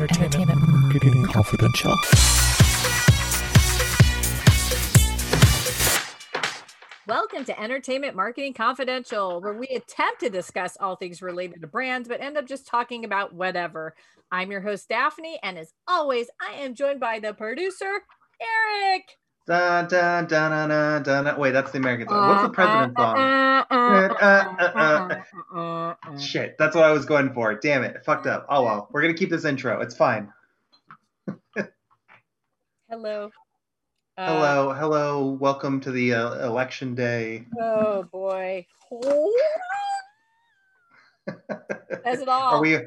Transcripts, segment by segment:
Entertainment Marketing Confidential. Welcome to Entertainment Marketing Confidential, where we attempt to discuss all things related to brands, but end up just talking about whatever. I'm your host, Daphne, and as always, I am joined by the producer, Eric. Dun, dun, dun, dun, dun, dun, dun. Wait, that's the American song. What's the president song? Uh, uh, uh, uh. Shit, that's what I was going for. Damn it, fucked up. Oh well, we're gonna keep this intro. It's fine. Hello. Uh, Hello, hello. Welcome to the uh, election day. Oh boy. That's it all. Are we?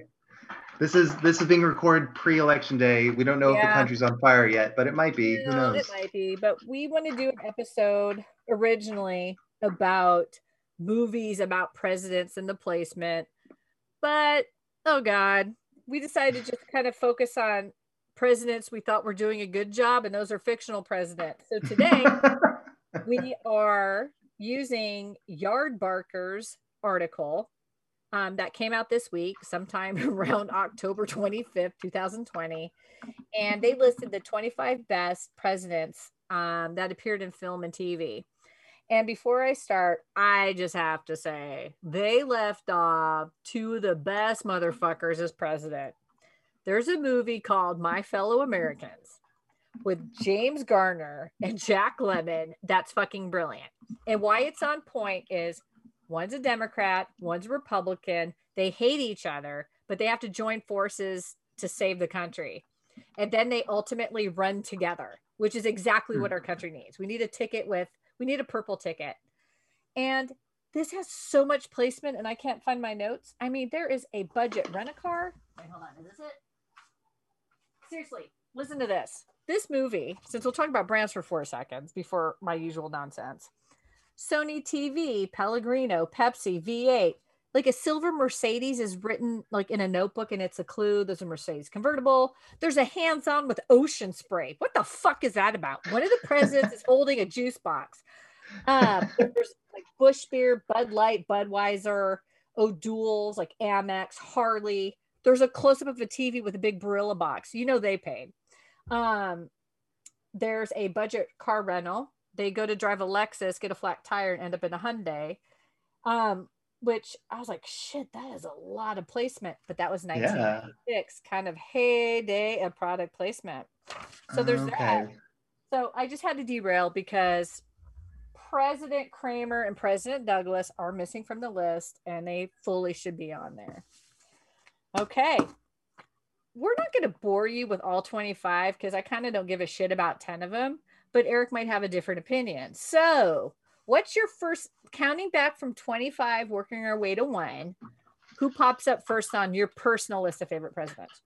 This is this is being recorded pre-election day. We don't know if the country's on fire yet, but it might be. Who knows? It might be, but we want to do an episode originally about movies about presidents and the placement. But oh god, we decided to just kind of focus on presidents we thought were doing a good job, and those are fictional presidents. So today we are using Yardbarker's article um, that came out this week, sometime around October 25th, 2020. And they listed the 25 best presidents um, that appeared in film and TV. And before I start, I just have to say they left off two of the best motherfuckers as president. There's a movie called My Fellow Americans with James Garner and Jack Lemmon. That's fucking brilliant. And why it's on point is one's a Democrat, one's a Republican. They hate each other, but they have to join forces to save the country. And then they ultimately run together, which is exactly what our mm-hmm. country needs. We need a ticket with, we need a purple ticket. And this has so much placement, and I can't find my notes. I mean, there is a budget rent a car. Wait, hold on. Is this it? Seriously, listen to this. This movie, since we'll talk about brands for four seconds before my usual nonsense. Sony TV, Pellegrino, Pepsi, V8. Like a silver Mercedes is written like in a notebook and it's a clue. There's a Mercedes convertible. There's a hands on with ocean spray. What the fuck is that about? One of the presidents is holding a juice box. Um, there's like Bush beer, Bud Light, Budweiser, O'Doul's, like Amex, Harley. There's a close up of a TV with a big Barilla box. You know they paid. Um, there's a budget car rental. They go to drive a Lexus, get a flat tire, and end up in a Hyundai. Um, which I was like, shit, that is a lot of placement. But that was 1996, kind of heyday of product placement. So there's that. So I just had to derail because President Kramer and President Douglas are missing from the list and they fully should be on there. Okay. We're not going to bore you with all 25 because I kind of don't give a shit about 10 of them, but Eric might have a different opinion. So, what's your first counting back from 25, working our way to one? Who pops up first on your personal list of favorite presidents?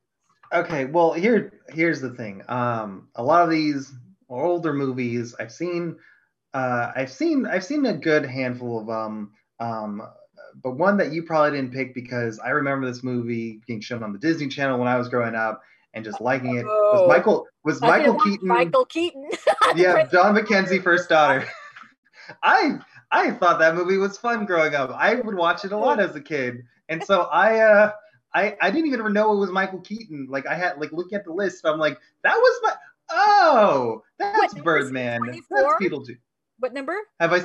Okay, well here here's the thing. Um, a lot of these older movies I've seen, uh, I've seen I've seen a good handful of them. um, but one that you probably didn't pick because I remember this movie being shown on the Disney Channel when I was growing up and just liking it Oh. was Michael was I Michael Keaton. Michael Keaton. yeah, John Mackenzie, first daughter. I I thought that movie was fun growing up. I would watch it a lot as a kid, and so I uh I I didn't even know it was Michael Keaton. Like I had like looking at the list, I'm like that was my oh that's it, Birdman. 24? That's Beetlejuice. what number? Have I?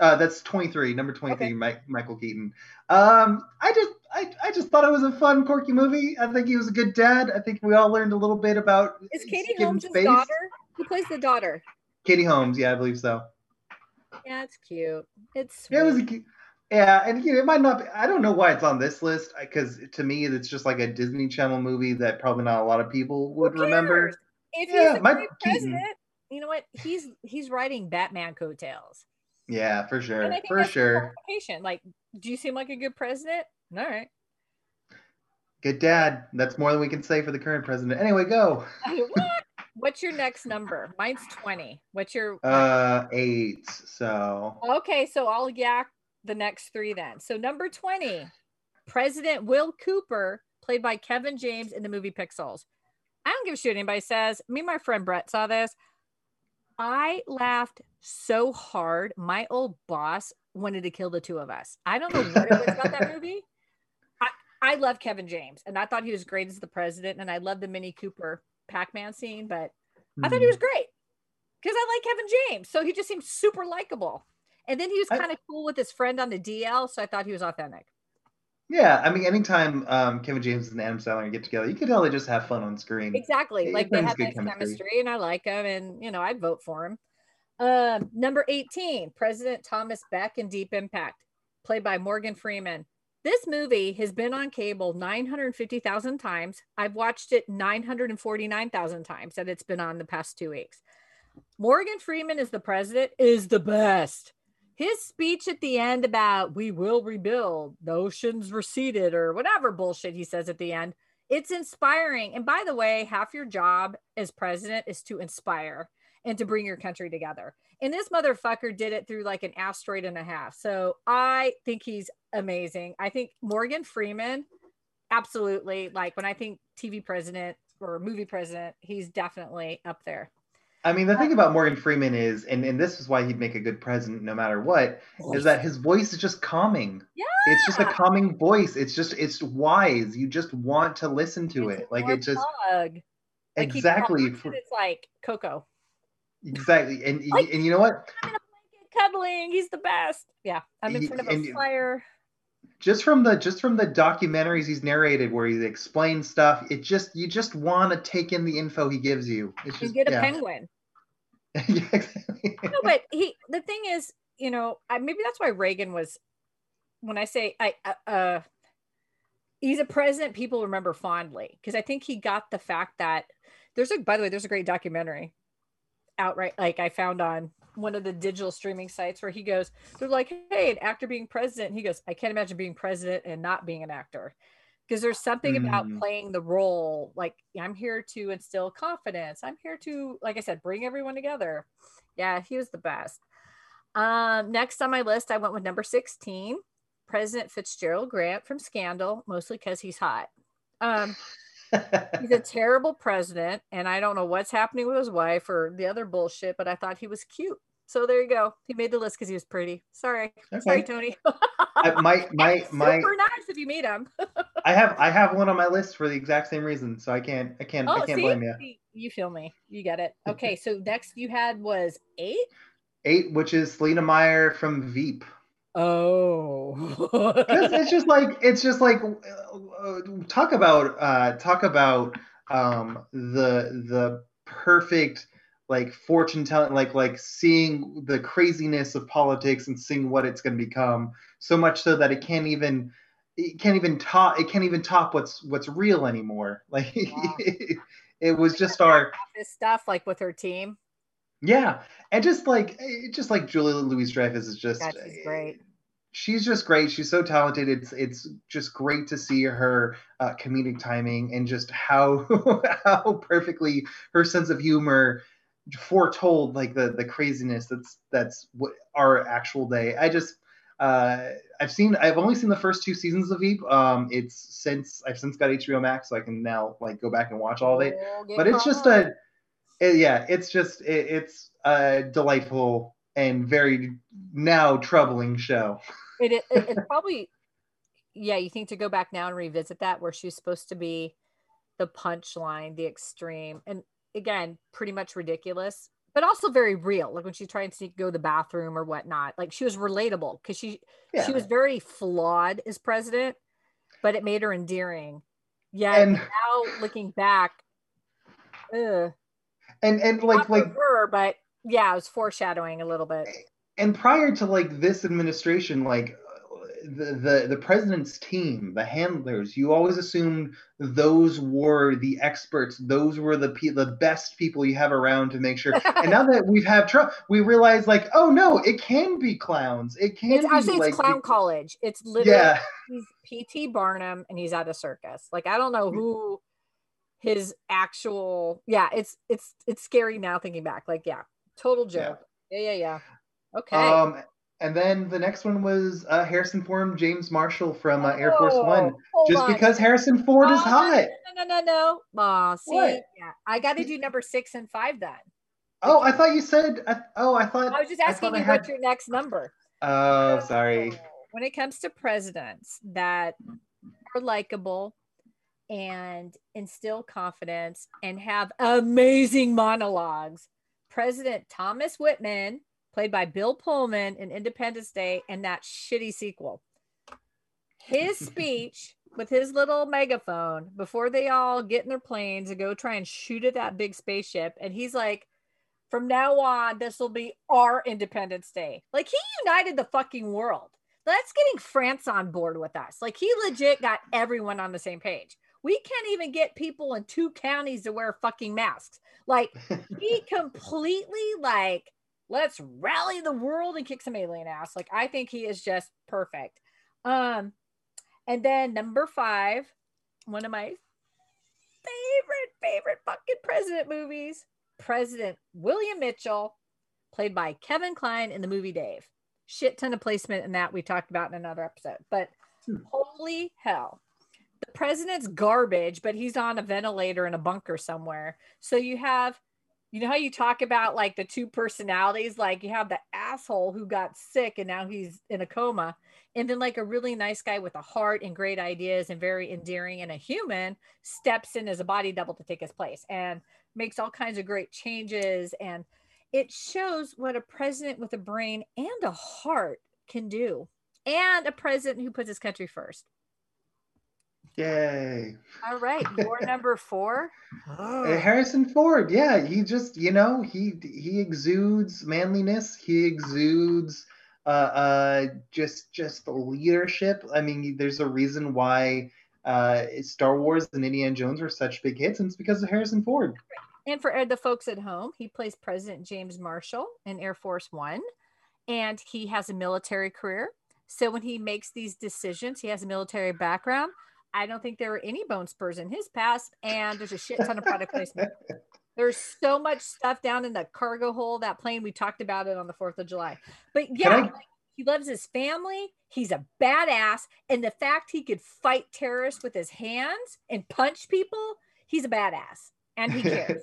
Uh, that's 23, number 23, Okay. Mike, Michael Keaton. Um, I just, I, I just thought it was a fun, quirky movie. I think he was a good dad. I think we all learned a little bit about Is Katie Holmes' space. daughter? Who plays the daughter? Katie Holmes, yeah, I believe so. Yeah, it's cute. It's sweet. Yeah, it was a, yeah, and you know, it might not. Be, I don't know why it's on this list because to me, it's just like a Disney Channel movie that probably not a lot of people would remember. If Yeah, he's the Mike president, you know what? He's he's writing Batman coattails. Yeah, for sure, And I think for sure. qualification. Like, do you seem like a good president? All right. Good dad. That's more than we can say for the current president. Anyway, go. what? What's your next number? Mine's 20. What's your Uh, eight. So Okay, so I'll yak the next three then. So number 20, President Will Cooper, played by Kevin James in the movie Pixels. I don't give a shit anybody says. Me and my friend Brett saw this. I laughed so hard. My old boss wanted to kill the two of us. I don't know what it was about that movie. I, I love Kevin James, and I thought he was great as the president, and I love the Mini Cooper Pac-Man scene, but I thought he Hmm. was great because I like Kevin James, so he just seemed super likable. And then he was kind of cool with his friend on the DL, so I thought he was authentic. Yeah, I mean, anytime um, Kevin James and Adam Sandler get together, you can tell they just have fun on screen. Exactly. It like they have good chemistry. chemistry. and I like them, and you know, I'd vote for him. Um, number 18, President Thomas Beck in Deep Impact, played by Morgan Freeman. This movie has been on cable 950,000 times. I've watched it 949,000 times that it's been on the past two weeks. Morgan Freeman is the president is the best. His speech at the end about we will rebuild, the oceans receded, or whatever bullshit he says at the end, it's inspiring. And by the way, half your job as president is to inspire and to bring your country together. And this motherfucker did it through like an asteroid and a half. So I think he's amazing. I think Morgan Freeman, absolutely. Like when I think TV president or movie president, he's definitely up there. I mean, the thing about Morgan Freeman is, and, and this is why he'd make a good president no matter what, is that his voice is just calming. Yeah. It's just a calming voice. It's just, it's wise. You just want to listen to It's it. Like it just. Like exactly. and it's like Coco. Exactly. And, Like- and you know what? cuddling. He's the best. Yeah, I'm in front of a you- fire. just from the just from the documentaries he's narrated where he explains stuff it just you just want to take in the info he gives you it's just get a yeah. penguin. yeah exactly. No, but he. The thing is, you know, I, maybe that's why Reagan was. When I say I, uh, uh he's a president people remember fondly because I think he got the fact that there's a. By the way, there's a great documentary outright like I found on one of the digital streaming sites where he goes, they're like, hey, an actor being president. He goes, I can't imagine being president and not being an actor. Because there's something about Mm. playing the role. Like, I'm here to instill confidence. I'm here to, like I said, bring everyone together. Yeah, he was the best. Um, next on my list, I went with number 16, President Fitzgerald Grant from Scandal, mostly because he's hot. Um, he's a terrible president and i don't know what's happening with his wife or the other bullshit but i thought he was cute so there you go. He made the list because he was pretty. Sorry. Sorry tony. I, my my my super nice if you meet him. I have I have one on my list for the exact same reason so I can't I can't oh I can't see? blame you you feel me. You get it. Okay so next you had was eight? Eight which is Selina Meyer from Veep. Oh. 'Cause it's just like it's just like uh, talk about uh talk about um the the perfect like fortune telling like like seeing the craziness of politics and seeing what it's going to become so much so that it can't even it can't even top it can't even top what's what's real anymore like Wow. it was just our this stuff like with her team yeah and just like it- just like julia louis dreyfus is just God, she's great. she's just great she's so talented it's it's just great to see her uh, comedic timing and just how how perfectly her sense of humor foretold like the the craziness that's that's what our actual day. I just uh i've seen i've only seen the first two seasons of veep. Um it's since i've since got hbo max so i can now like go back and watch all of it. Oh, but it's just a it- yeah it's just it, it's a delightful and very now troubling show. It, it- it's probably yeah you think to go back now and revisit that where she's supposed to be the punchline the extreme and again pretty much ridiculous but also very real. Like when she's trying to go to the bathroom or whatnot like she was relatable because she yeah. she was very flawed as president but it made her endearing. Yeah and now looking back ugh, and and like like her but yeah it was foreshadowing a little bit. And prior to like this administration like the, the the president's team the handlers you always assumed those were the experts those were the pe- the best people you have around to make sure and now that we've had Trump we realize like oh no it can be clowns it can it's be I say it's like clown college. It's literally yeah he's PT Barnum and he's at a circus. Like I don't know who his actual yeah, it's it's it's scary now thinking back. Like, yeah, total joke. Yeah, yeah, yeah. Okay. um and then the next one was uh, Harrison Ford James Marshall from uh, Air Force Oh, One hold just on. because Harrison Ford is Oh, hot No, no, no, no. no. Aw, see, What? yeah, I got to do number six and five then. oh I thought you said I, oh I thought I was just asking you had- what's your next number. oh sorry When it comes to presidents that are likable and instill confidence and have amazing monologues. President Thomas Whitman, played by Bill Pullman in Independence Day, and that shitty sequel. His speech with his little megaphone before they all get in their planes and go try and shoot at that big spaceship. And he's like, from now on, this will be our Independence Day. Like he united the fucking world. That's getting France on board with us. Like he legit got everyone on the same page. We can't even get people in two counties to wear fucking masks. Like he completely like let's rally the world and kick some alien ass. Like I think he is just perfect. Um and then number 5, one of my favorite favorite fucking president movies, President William Mitchell, played by Kevin Kline in the movie Dave. Shit ton of placement in that we talked about in another episode. But Hmm. holy hell. The president's garbage, but he's on a ventilator in a bunker somewhere. So you have, you know how you talk about like the two personalities? Like you have the asshole who got sick and now he's in a coma. And then like a really nice guy with a heart and great ideas and very endearing and a human steps in as a body double to take his place and makes all kinds of great changes. And it shows what a president with a brain and a heart can do. And a president who puts his country first. Yay. All right, your number four. Uh, Harrison Ford, yeah, he just, you know, he he exudes manliness. He exudes uh, uh, just just leadership. I mean, there's a reason why uh, Star Wars and Indiana Jones were such big hits, and it's because of Harrison Ford. And for the folks at home, he plays President James Marshall in Air Force One, and he has a military career. So when he makes these decisions, he has a military background. I don't think there were any bone spurs in his past, and there's a shit ton of product placement. There's so much stuff down in the cargo hold that plane. We talked about it on the Fourth of July. But yeah, I- like, he loves his family. He's a badass, and the fact he could fight terrorists with his hands and punch people, he's a badass, and he cares.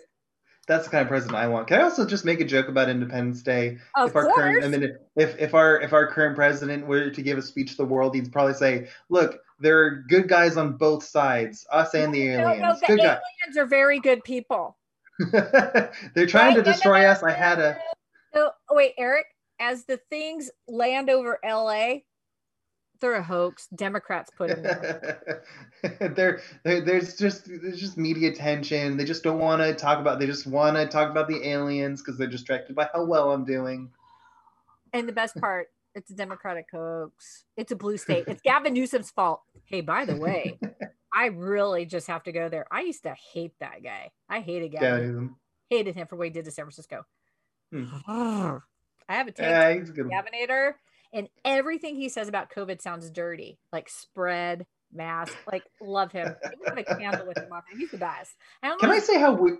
That's the kind of president I want. Can I also just make a joke about Independence Day? of if our course. current, I mean, if if our if our current president were to give a speech to the world, he'd probably say, "Look, there are good guys on both sides, us and the aliens. no, the good aliens are very good people. They're trying Right? to No, no, destroy no, us. I had a No, oh, wait, Eric. As the things land over LA, they're a hoax. Democrats put them there. there, there, there's just there's just media attention. They just don't want to talk about. They just want to talk about the aliens because they're distracted by how well I'm doing. and the best part, it's a Democratic hoax. It's a blue state. It's Gavin Newsom's fault. Hey, by the way, I really just have to go there. I used to hate that guy. I hated Gavin. Yeah, Hated him for what he did to San Francisco. Hmm. I have a take yeah, he's a good. one. Gavinator, and everything he says about COVID sounds dirty, like spread, mask. Like, love him. I have a candle with him on. He's the best. I don't Can know I say how we-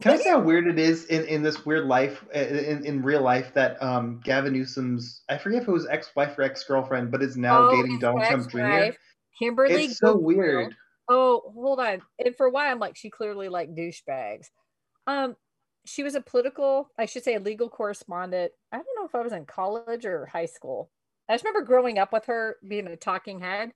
Can I say how weird it is in, in this weird life, in, in real life, that um, Gavin Newsom's, I forget if it was ex wife or ex girlfriend, but is now Oh, dating Donald Trump Jr. Kimberly. It's so Guilfoyle. weird. Oh, hold on. And for why I'm like, she clearly like douchebags. Um, she was a political, I should say, a legal correspondent. I don't know if I was in college or high school. I just remember growing up with her being a talking head.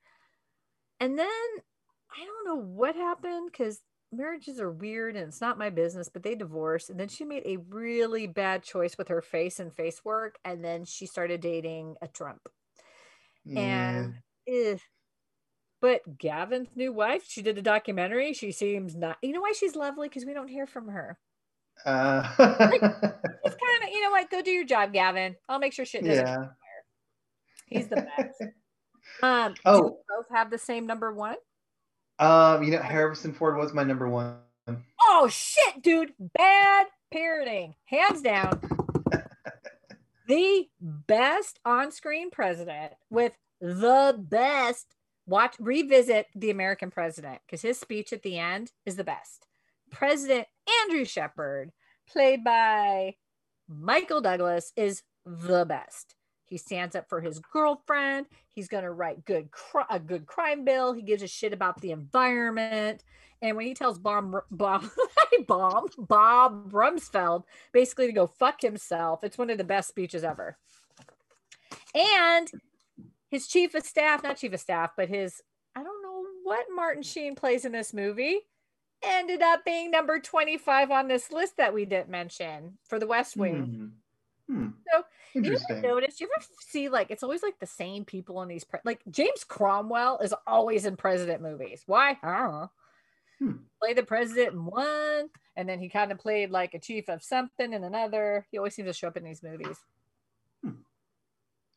And then I don't know what happened because marriages are weird and it's not my business, but they divorced. And then she made a really bad choice with her face and face work. And then she started dating a Trump. Yeah. And eh. but Gavin's new wife, she did a documentary. She seems not, you know why she's lovely? Because we don't hear from her. Uh, It's kind of, you know what? Go do your job, Gavin. I'll make sure shit doesn't. yeah. He's the best. um, Oh. both have the same number one? Um, you know, Harrison Ford was my number one. Oh shit, dude! Bad parenting, hands down. the best on-screen president with the best. Watch revisit the American president because his speech at the end is the best. President Andrew Shepard, played by Michael Douglas, is the best. He stands up for his girlfriend. He's going to write good a good crime bill. He gives a shit about the environment. And when he tells Bob Bob Bob Bob Rumsfeld basically to go fuck himself, it's one of the best speeches ever. And his chief of staff, not chief of staff, but his I don't know what Martin Sheen plays in this movie ended up being number 25 on this list that we didn't mention for the West Wing. Hmm. Hmm. So, You ever notice? You ever see like it's always like the same people in these pre- like James Cromwell is always in president movies. Why? I don't know. Hmm. Played the president in one, and then he kind of played like a chief of something in another. He always seems to show up in these movies.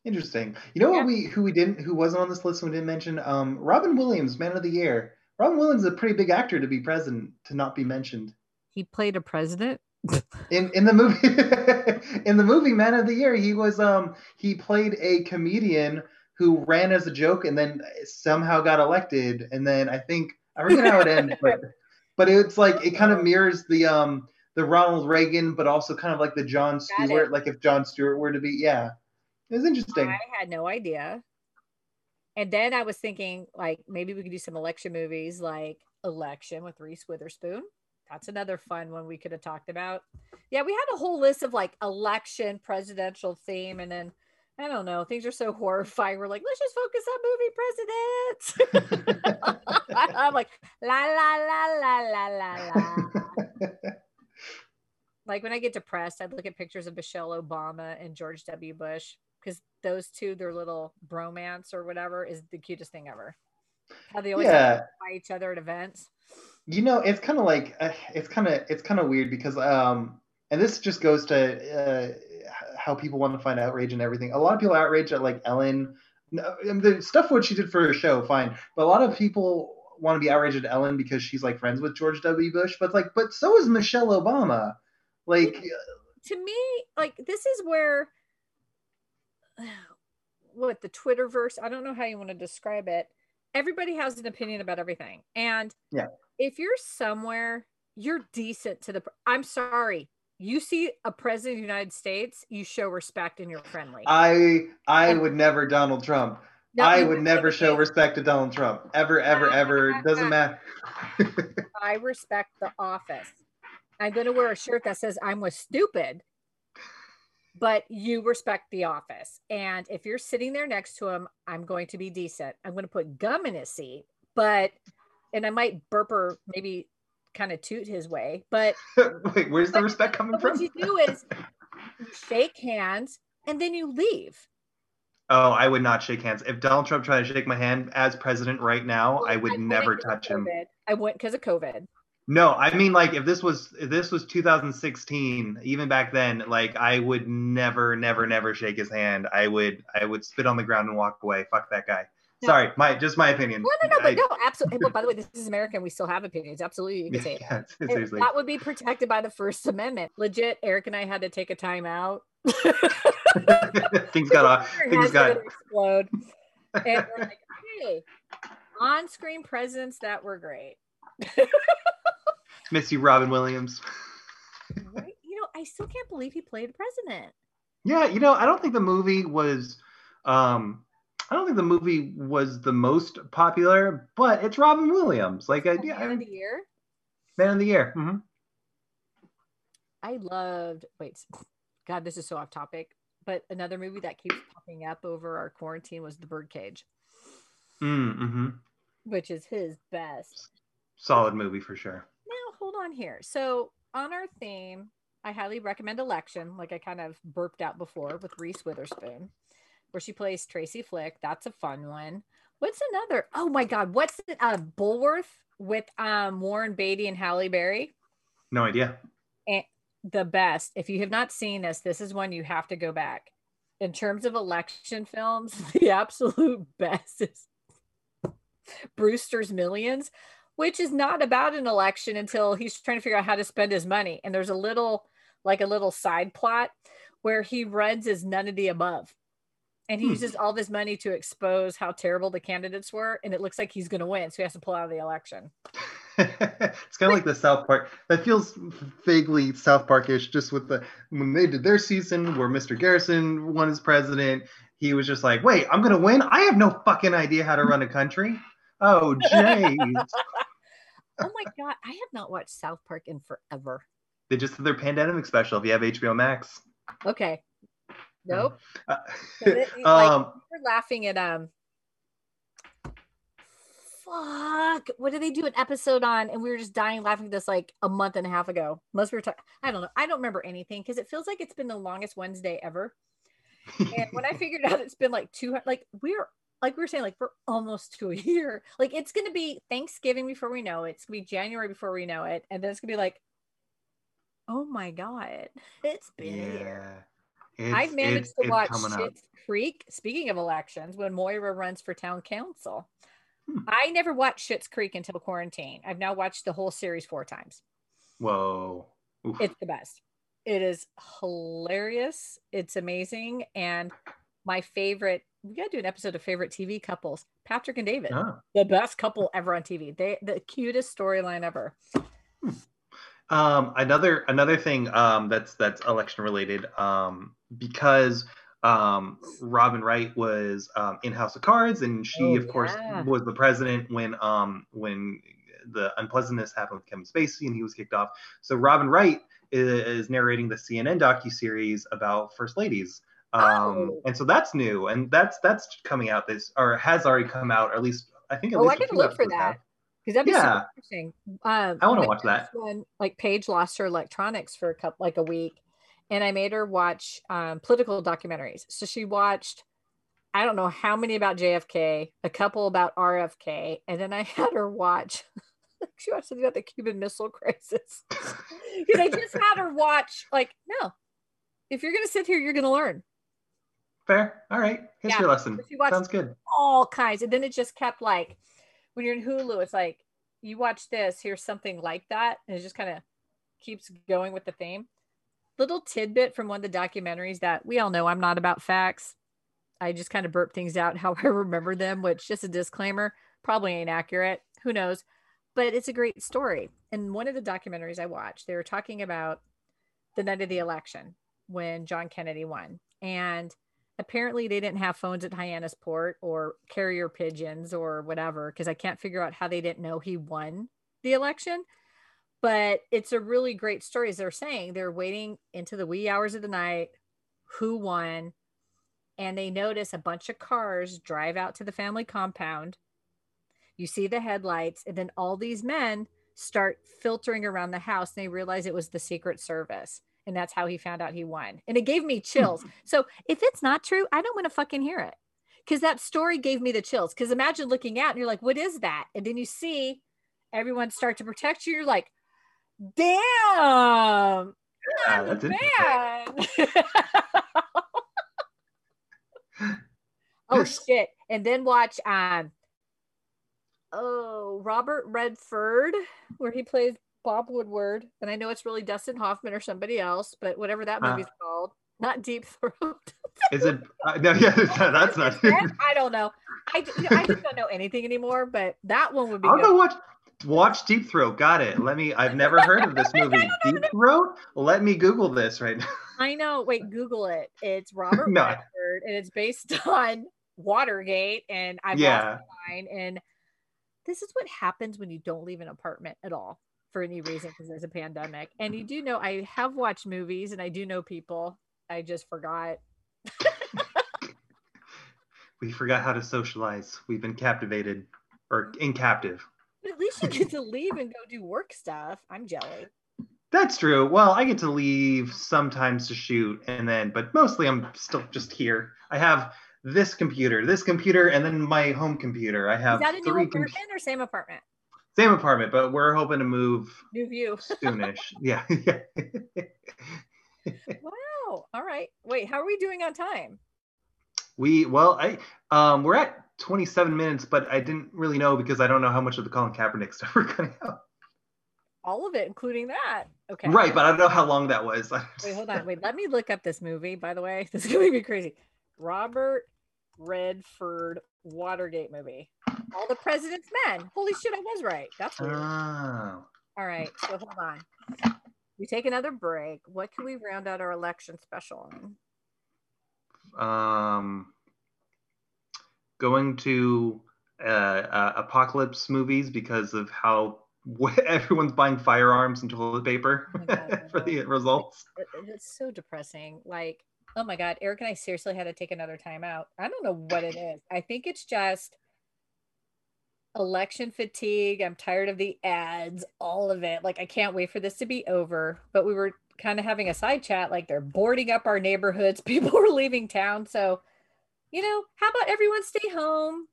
Interesting. You know Yeah. what we who we didn't who wasn't on this list and we didn't mention? Um, Robin Williams, Man of the Year. Robin Williams is a pretty big actor to be present to not be mentioned He played a president. in in the movie. in the movie Man of the Year, he was um he played a comedian who ran as a joke and then somehow got elected. And then I think I forget how it ended, but but it's like it kind of mirrors the um the Ronald Reagan, but also kind of like the Jon Stewart, like if Jon Stewart were to be, yeah. It was interesting. I had no idea. And then I was thinking, like, maybe we could do some election movies like Election with Reese Witherspoon. That's another fun one we could have talked about. Yeah, we had a whole list of like election, presidential theme, and then I don't know, things are so horrifying. We're like, let's just focus on movie presidents. I'm like, la la la la la la la. like when I get depressed, I look at pictures of Michelle Obama and George W. Bush because those two, their little bromance or whatever, is the cutest thing ever. How they always yeah. by each other at events. You know, it's kind of like uh, it's kind of it's kind of weird because um, and this just goes to uh, how people want to find outrage and everything. A lot of people outrage at like Ellen, and the stuff what she did for her show, fine, but a lot of people want to be outraged at Ellen because she's like friends with George W. Bush. But it's like, but so is Michelle Obama. Like, To me, like this is where what the Twitterverse, I don't know how you want to describe it. Everybody has an opinion about everything. And Yeah. if you're somewhere, you're decent to the I'm sorry. You see a president of the United States, you show respect and you're friendly. I I would never Donald Trump. No, I would never show respect to Donald Trump ever, ever, ever. Doesn't matter. I respect the office. I'm going to wear a shirt that says I'm with stupid, but you respect the office. And if you're sitting there next to him, I'm going to be decent. I'm going to put gum in his seat, but, and I might burp or maybe kind of toot his way, but Wait, where's the respect coming from? what you do is you shake hands and then you leave. Oh, I would not shake hands. If Donald Trump tried to shake my hand as president right now, I would wouldn't never touch him. I went because of COVID. No, I mean like if this was if this was 2016, even back then, like I would never, never, never shake his hand. I would I would spit on the ground and walk away. Fuck that guy. No. Sorry, my just my opinion. No, no, no, I- but no, absolutely. But by the way, this is America and we still have opinions. Absolutely, you can say it. yeah, And seriously. That would be protected by the First Amendment. Legit, Eric and I had to take a time out. things got off. Things got explode. And we're like, hey, on-screen presence that were great. Miss you, Robin Williams. Right? You know, I still can't believe he played a president. Yeah, you know, I don't think the movie was um I don't think the movie was the most popular, but it's Robin Williams. Like I yeah, Man of the year. Man of the Year. hmm I loved. Wait, God, this is so off topic. But another movie that keeps popping up over our quarantine was The Birdcage, Mm-hmm. which is his best. Solid movie for sure. On here. So, on our theme, I highly recommend Election, like I kind of burped out before with Reese Witherspoon, where she plays Tracy Flick. That's a fun one. What's another? Oh my God, what's it? Uh, Bulworth with um, Warren Beatty and Halle Berry. No idea. And the best. If you have not seen this, this is one you have to go back. In terms of election films, the absolute best is Brewster's Millions, which is not about an election until he's trying to figure out how to spend his money. And there's a little, like a little side plot where he runs as none of the above. And he Hmm. uses all this money to expose how terrible the candidates were. And it looks like he's going to win. So he has to pull out of the election. it's kind of like the South Park. That feels vaguely South Parkish, just with the when they did their season where Mr. Garrison won as president. He was just like, "Wait, I'm gonna win? I have no fucking idea how to run a country." Oh, jeez. Oh my God. I have not watched South Park in forever. they just did their pandemic special. If you have HBO Max. Okay. Nope. Uh, it- like- um, We're laughing at um fuck. What did they do an episode on? And we were just dying laughing at this like a month and a half ago. Most we were talking. I don't know. I don't remember anything because it feels like it's been the longest Wednesday ever. And when I figured out it's been like two, like we're like we were saying, like we're almost to a year. Like it's gonna be Thanksgiving before we know it. It's gonna be January before we know it, and then it's gonna be like, oh my god, it's been a year. It's- I've managed to watch. Schitt's Creek. Speaking of elections, when Moira runs for town council, Hmm. I never watched Schitt's Creek until quarantine. I've now watched the whole series four times. Whoa. Oof. It's the best. It is hilarious. It's amazing, and my favorite. We gotta do an episode of favorite TV couples. Patrick and David, Oh. the best couple ever on TV. They the cutest storyline ever. Um, another another thing um, that's that's election related um, because um, Robin Wright was um, in House of Cards, and she, Oh, of course, was the president when um, when the unpleasantness happened with Kevin Spacey and he was kicked off. So Robin Wright is, is narrating the CNN docu series about first ladies. Um, Oh. and so that's new, and that's that's coming out this or has already come out, or at least I think. At Oh, least I gotta look for that. Because that'd be Yeah. super interesting. Um, I wanna watch that. One, like Paige lost her electronics for a couple, like a week, and I made her watch um, political documentaries. So she watched, I don't know how many about JFK, a couple about RFK, and then I had her watch. she watched something about the Cuban Missile Crisis. Because I just had her watch. Like, no, if you're gonna sit here, you're gonna learn Fair. All right. History Yeah. lesson. Sounds good. all kinds. And then it just kept like when you're in Hulu, it's like you watch this, here's something like that, and it just kind of keeps going with the theme. Little tidbit from one of the documentaries that we all know I'm not about facts. I just kind of burp things out how I remember them, which just a disclaimer, probably ain't accurate. Who knows? But it's a great story. And one of the documentaries I watched, they were talking about the night of the election when John Kennedy won. And apparently they didn't have phones at Hyannisport or carrier pigeons or whatever because I can't figure out how they didn't know he won the election. But it's a really great story. As they're saying, they're waiting into the wee hours of the night, who won, and they notice a bunch of cars drive out to the family compound. You see the headlights, and then all these men start filtering around the house. And they realize it was the Secret Service. And that's how he found out he won. And it gave me chills. So if it's not true, I don't want to fucking hear it. Because that story gave me the chills. Because imagine looking out and you're like, what is that? And then you see everyone start to protect you. You're like, damn. Yeah, that's man. oh shit. And then watch um oh Robert Redford, where he plays Bob Woodward. And I know it's really Dustin Hoffman or somebody else, but whatever that Uh. movie's called. Not Deep Throat. Is it? Uh, no, yeah, that's not. I don't know. I, you know, I just don't know anything anymore, but that one would be I'll good. go watch. Watch Deep Throat. Got it. Let me. I've never heard of this movie. Deep Throat. Let me Google this right now. I know. Wait, Google it. It's Robert No. Redford, and it's based on Watergate. And I've Yeah. lost my mind. And this is what happens when you don't leave an apartment at all for any reason because there's a pandemic. And you mm-hmm. do know I have watched movies, and I do know people. I just forgot. We forgot how to socialize. We've been captivated or in captive. But at least you get to leave and go do work stuff. I'm jelly. That's true. Well, I get to leave sometimes to shoot, and then, but mostly I'm still just here. I have this computer, this computer, and then my home computer. I Is have that a new three apartment com- or same apartment? Same apartment, but we're hoping to move New view. soonish. yeah, yeah. Wow. All right. Wait, how are we doing on time? we well, I um, we're at 27 minutes, but I didn't really know because I don't know how much of the Colin Kaepernick stuff we're cutting out. All of it, including that. Okay. Right, but I don't know how long that was. Wait, hold on. Wait, let me look up this movie, by the way. This is going to be crazy. Robert Redford Watergate movie. All the President's Men. Holy shit, I was right. That's weird. Oh. All right. So hold on. We take another break. What can we round out our election special on? um, going to uh, uh, apocalypse movies because of how everyone's buying firearms and toilet paper Oh God, for the results. It- It's so depressing. Like, oh my God, Eric and I seriously had to take another time out. I don't know what it is. I think it's just election fatigue. I'm tired of the ads, all of it. Like, I can't wait for this to be over. But we were kind of having a side chat like they're boarding up our neighborhoods. People are leaving town. So, you know, how about everyone stay home,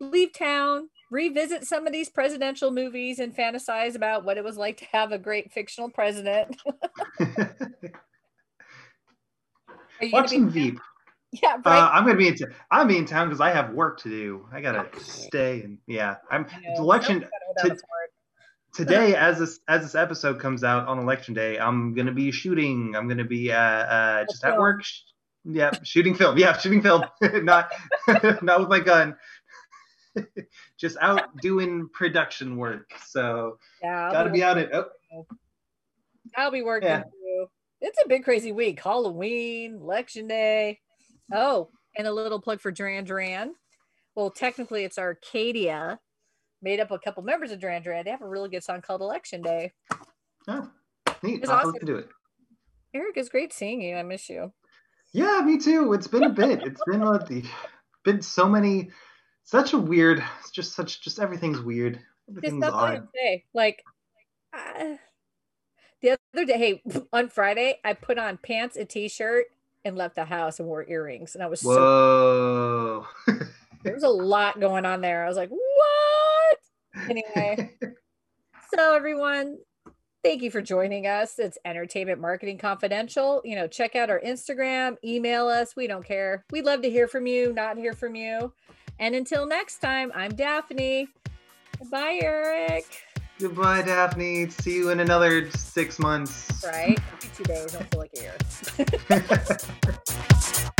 leave town, revisit some of these presidential movies and fantasize about what it was like to have a great fictional president. Watch some Veep. Yeah, Uh. I'm gonna be in. T- I'm in town because I have work to do. I gotta stay and yeah. I'm I know, election someone's gotta hold down to- the fort. today as this as this episode comes out on election day. I'm gonna be shooting. I'm gonna be uh, uh just at work. Sh- Yeah, shooting film. Yeah, shooting film. not not with my gun. just out doing production work. So Yeah, I'll gotta be out at. Oh, I'll be working Yeah. too. It's a big crazy week. Halloween, election day. Oh, and a little plug for Duran Duran. Well, technically it's Arcadia, made up a couple members of Duran Duran. They have a really good song called Election Day. oh, neat. It's awesome. to do it. Eric, it's great seeing you. I miss you. Yeah, me too. It's been a bit. It's been a, been so many, such a weird. It's just such just everything's weird. Everything's to odd. Like uh, the other day, hey, on Friday, I put on pants, a t-shirt, and left the house and wore earrings. And I was so Whoa. there was a lot going on there. I was like, what? Anyway. So, everyone, thank you for joining us. It's Entertainment Marketing Confidential. You know, check out our Instagram, email us. We don't care. We'd love to hear from you, not hear from you. And until next time, I'm Daphne. Bye, Eric. Goodbye, Daphne. See you in another six months. Right? Two days. Don't feel like a year.